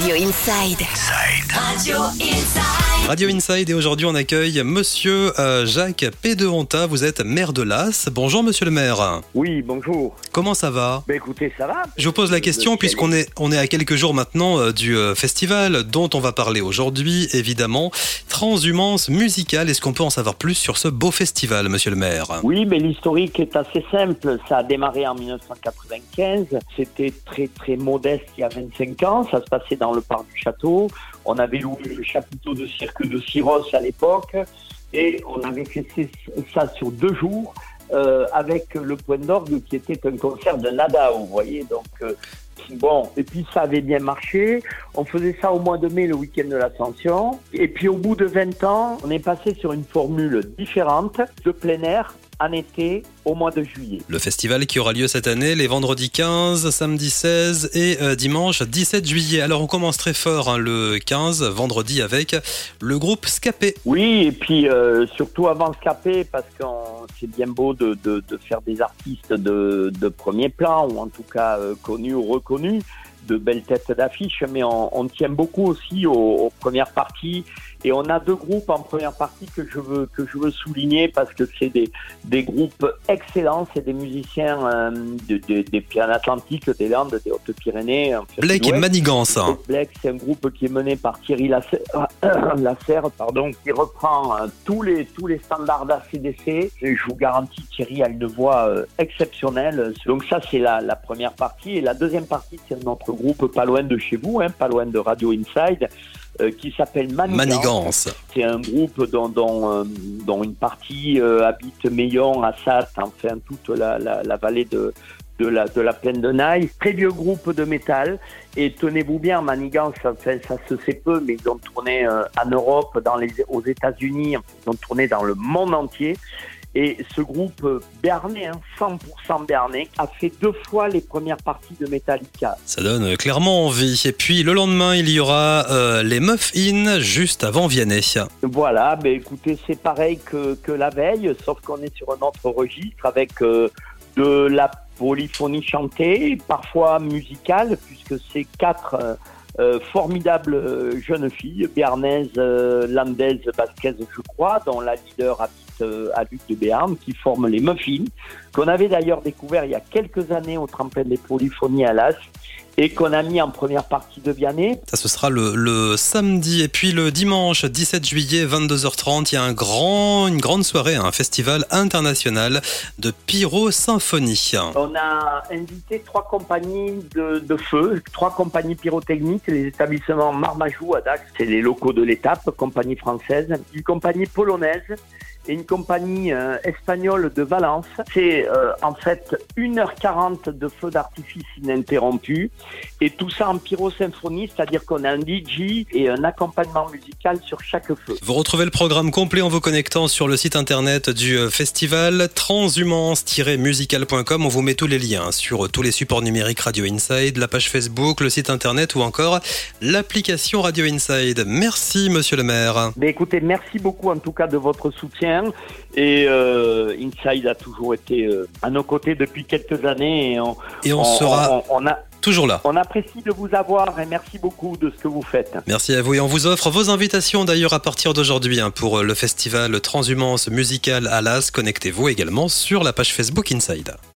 Radio Inside. Radio Inside. Radio Inside et aujourd'hui on accueille Monsieur euh, Jacques Pédehonta. Vous êtes maire de Las. Bonjour Monsieur le maire. Oui, bonjour. Comment ça va? Ben écoutez, ça va Je vous pose la question puisqu'on est on est à quelques jours maintenant euh, du euh, festival dont on va parler aujourd'hui évidemment. Transhumance musicale. Est-ce qu'on peut en savoir plus sur ce beau festival, Monsieur le maire? Oui, mais l'historique est assez simple. Ça a démarré en 1995. C'était très très modeste il y a 25 ans. Ça se passait dans le parc du château. On avait loué le chapiteau de cirque de Syros à l'époque. Et on avait fait ça sur deux jours euh, avec le point d'orgue qui était un concert de Nada, vous voyez. Donc, euh, bon, et puis ça avait bien marché. On faisait ça au mois de mai, le week-end de l'Ascension. Et puis au bout de 20 ans, on est passé sur une formule différente de plein air en été au mois de juillet. Le festival qui aura lieu cette année les vendredis 15, samedi 16 et euh, dimanche 17 juillet. Alors on commence très fort hein, le 15, vendredi avec le groupe Scapé. Oui, et puis euh, surtout avant Scapé, parce que c'est bien beau de, de- de faire des artistes de, de premier plan, ou en tout cas euh, connus ou reconnus, de belles têtes d'affiche, mais on, on tient beaucoup aussi aux, aux premières parties. Et on a deux groupes en première partie que je veux, que je veux souligner parce que c'est des, des groupes excellents, c'est des musiciens euh, de, de- des Pyrénées-Atlantiques, des Landes, des Hautes-Pyrénées. en fait, Blake et. Manigance. hein. Black, c'est un groupe qui est mené par Thierry Lasserre, Lasserre, pardon, qui reprend euh, tous les tous les standards d'ACDC. Et je vous garantis, Thierry a une voix euh, exceptionnelle. Donc ça, c'est la, la première partie. Et la deuxième partie, c'est notre groupe pas loin de chez vous, hein, pas loin de Radio Inside, euh, qui s'appelle Manigance. Manigance. C'est un groupe dont, dont, euh, dont une partie euh, habite Meillon, Assat, enfin toute la, la, la vallée de, de, la, de la plaine de Naï. Très vieux groupe de métal. Et tenez-vous bien, Manigance, enfin, ça se sait peu, mais ils ont tourné euh, en Europe, dans les, aux États-Unis, ils ont tourné dans le monde entier. Et ce groupe euh, béarnais, hein, 100% béarnais, a fait deux fois les premières parties de Metallica. Ça donne clairement envie. Et puis le lendemain, il y aura euh, les Muffins juste avant Vianney. Voilà, ben écoutez, c'est pareil que, que la veille, sauf qu'on est sur un autre registre avec euh, de la polyphonie chantée, parfois musicale, puisque c'est quatre euh, euh, formidables euh, jeunes filles, béarnaises, euh, je crois, dont la leader habite euh, à Luc de Béarn, qui forment les Muffins, qu'on avait d'ailleurs découvert il y a quelques années au tremplin des polyphonies à Las, et qu'on a mis en première partie de Vianney. Ça, ce sera le, le samedi. Et puis le dimanche 17 juillet, 22h30, il y a un grand, une grande soirée, un festival international de pyro-symphonie. On a invité trois compagnies de, de feu, trois compagnies pyrotechniques, les établissements Marmajou à Dax, c'est les locaux de l'étape, compagnie française, une compagnie polonaise et une compagnie euh, espagnole de Valence. C'est euh, en fait 1h40 de feu d'artifice ininterrompu et tout ça en pyrosymphonie, c'est-à-dire qu'on a un DJ et un accompagnement musical sur chaque feu. Vous retrouvez le programme complet en vous connectant sur le site internet du euh, festival transhumance-musical.com. On vous met tous les liens sur tous les supports numériques Radio Inside, la page Facebook, le site internet ou encore l'application Radio Inside. Merci, monsieur le maire. Mais écoutez, merci beaucoup en tout cas de votre soutien. Et euh, Inside a toujours été euh, à nos côtés depuis quelques années. Et on, Et on sera on- on a, toujours là. on apprécie de vous avoir et merci beaucoup de ce que vous faites. Merci à vous et on vous offre vos invitations d'ailleurs à partir d'aujourd'hui hein, pour le festival Transhumance musicale à Las. Connectez-vous également sur la page Facebook Inside.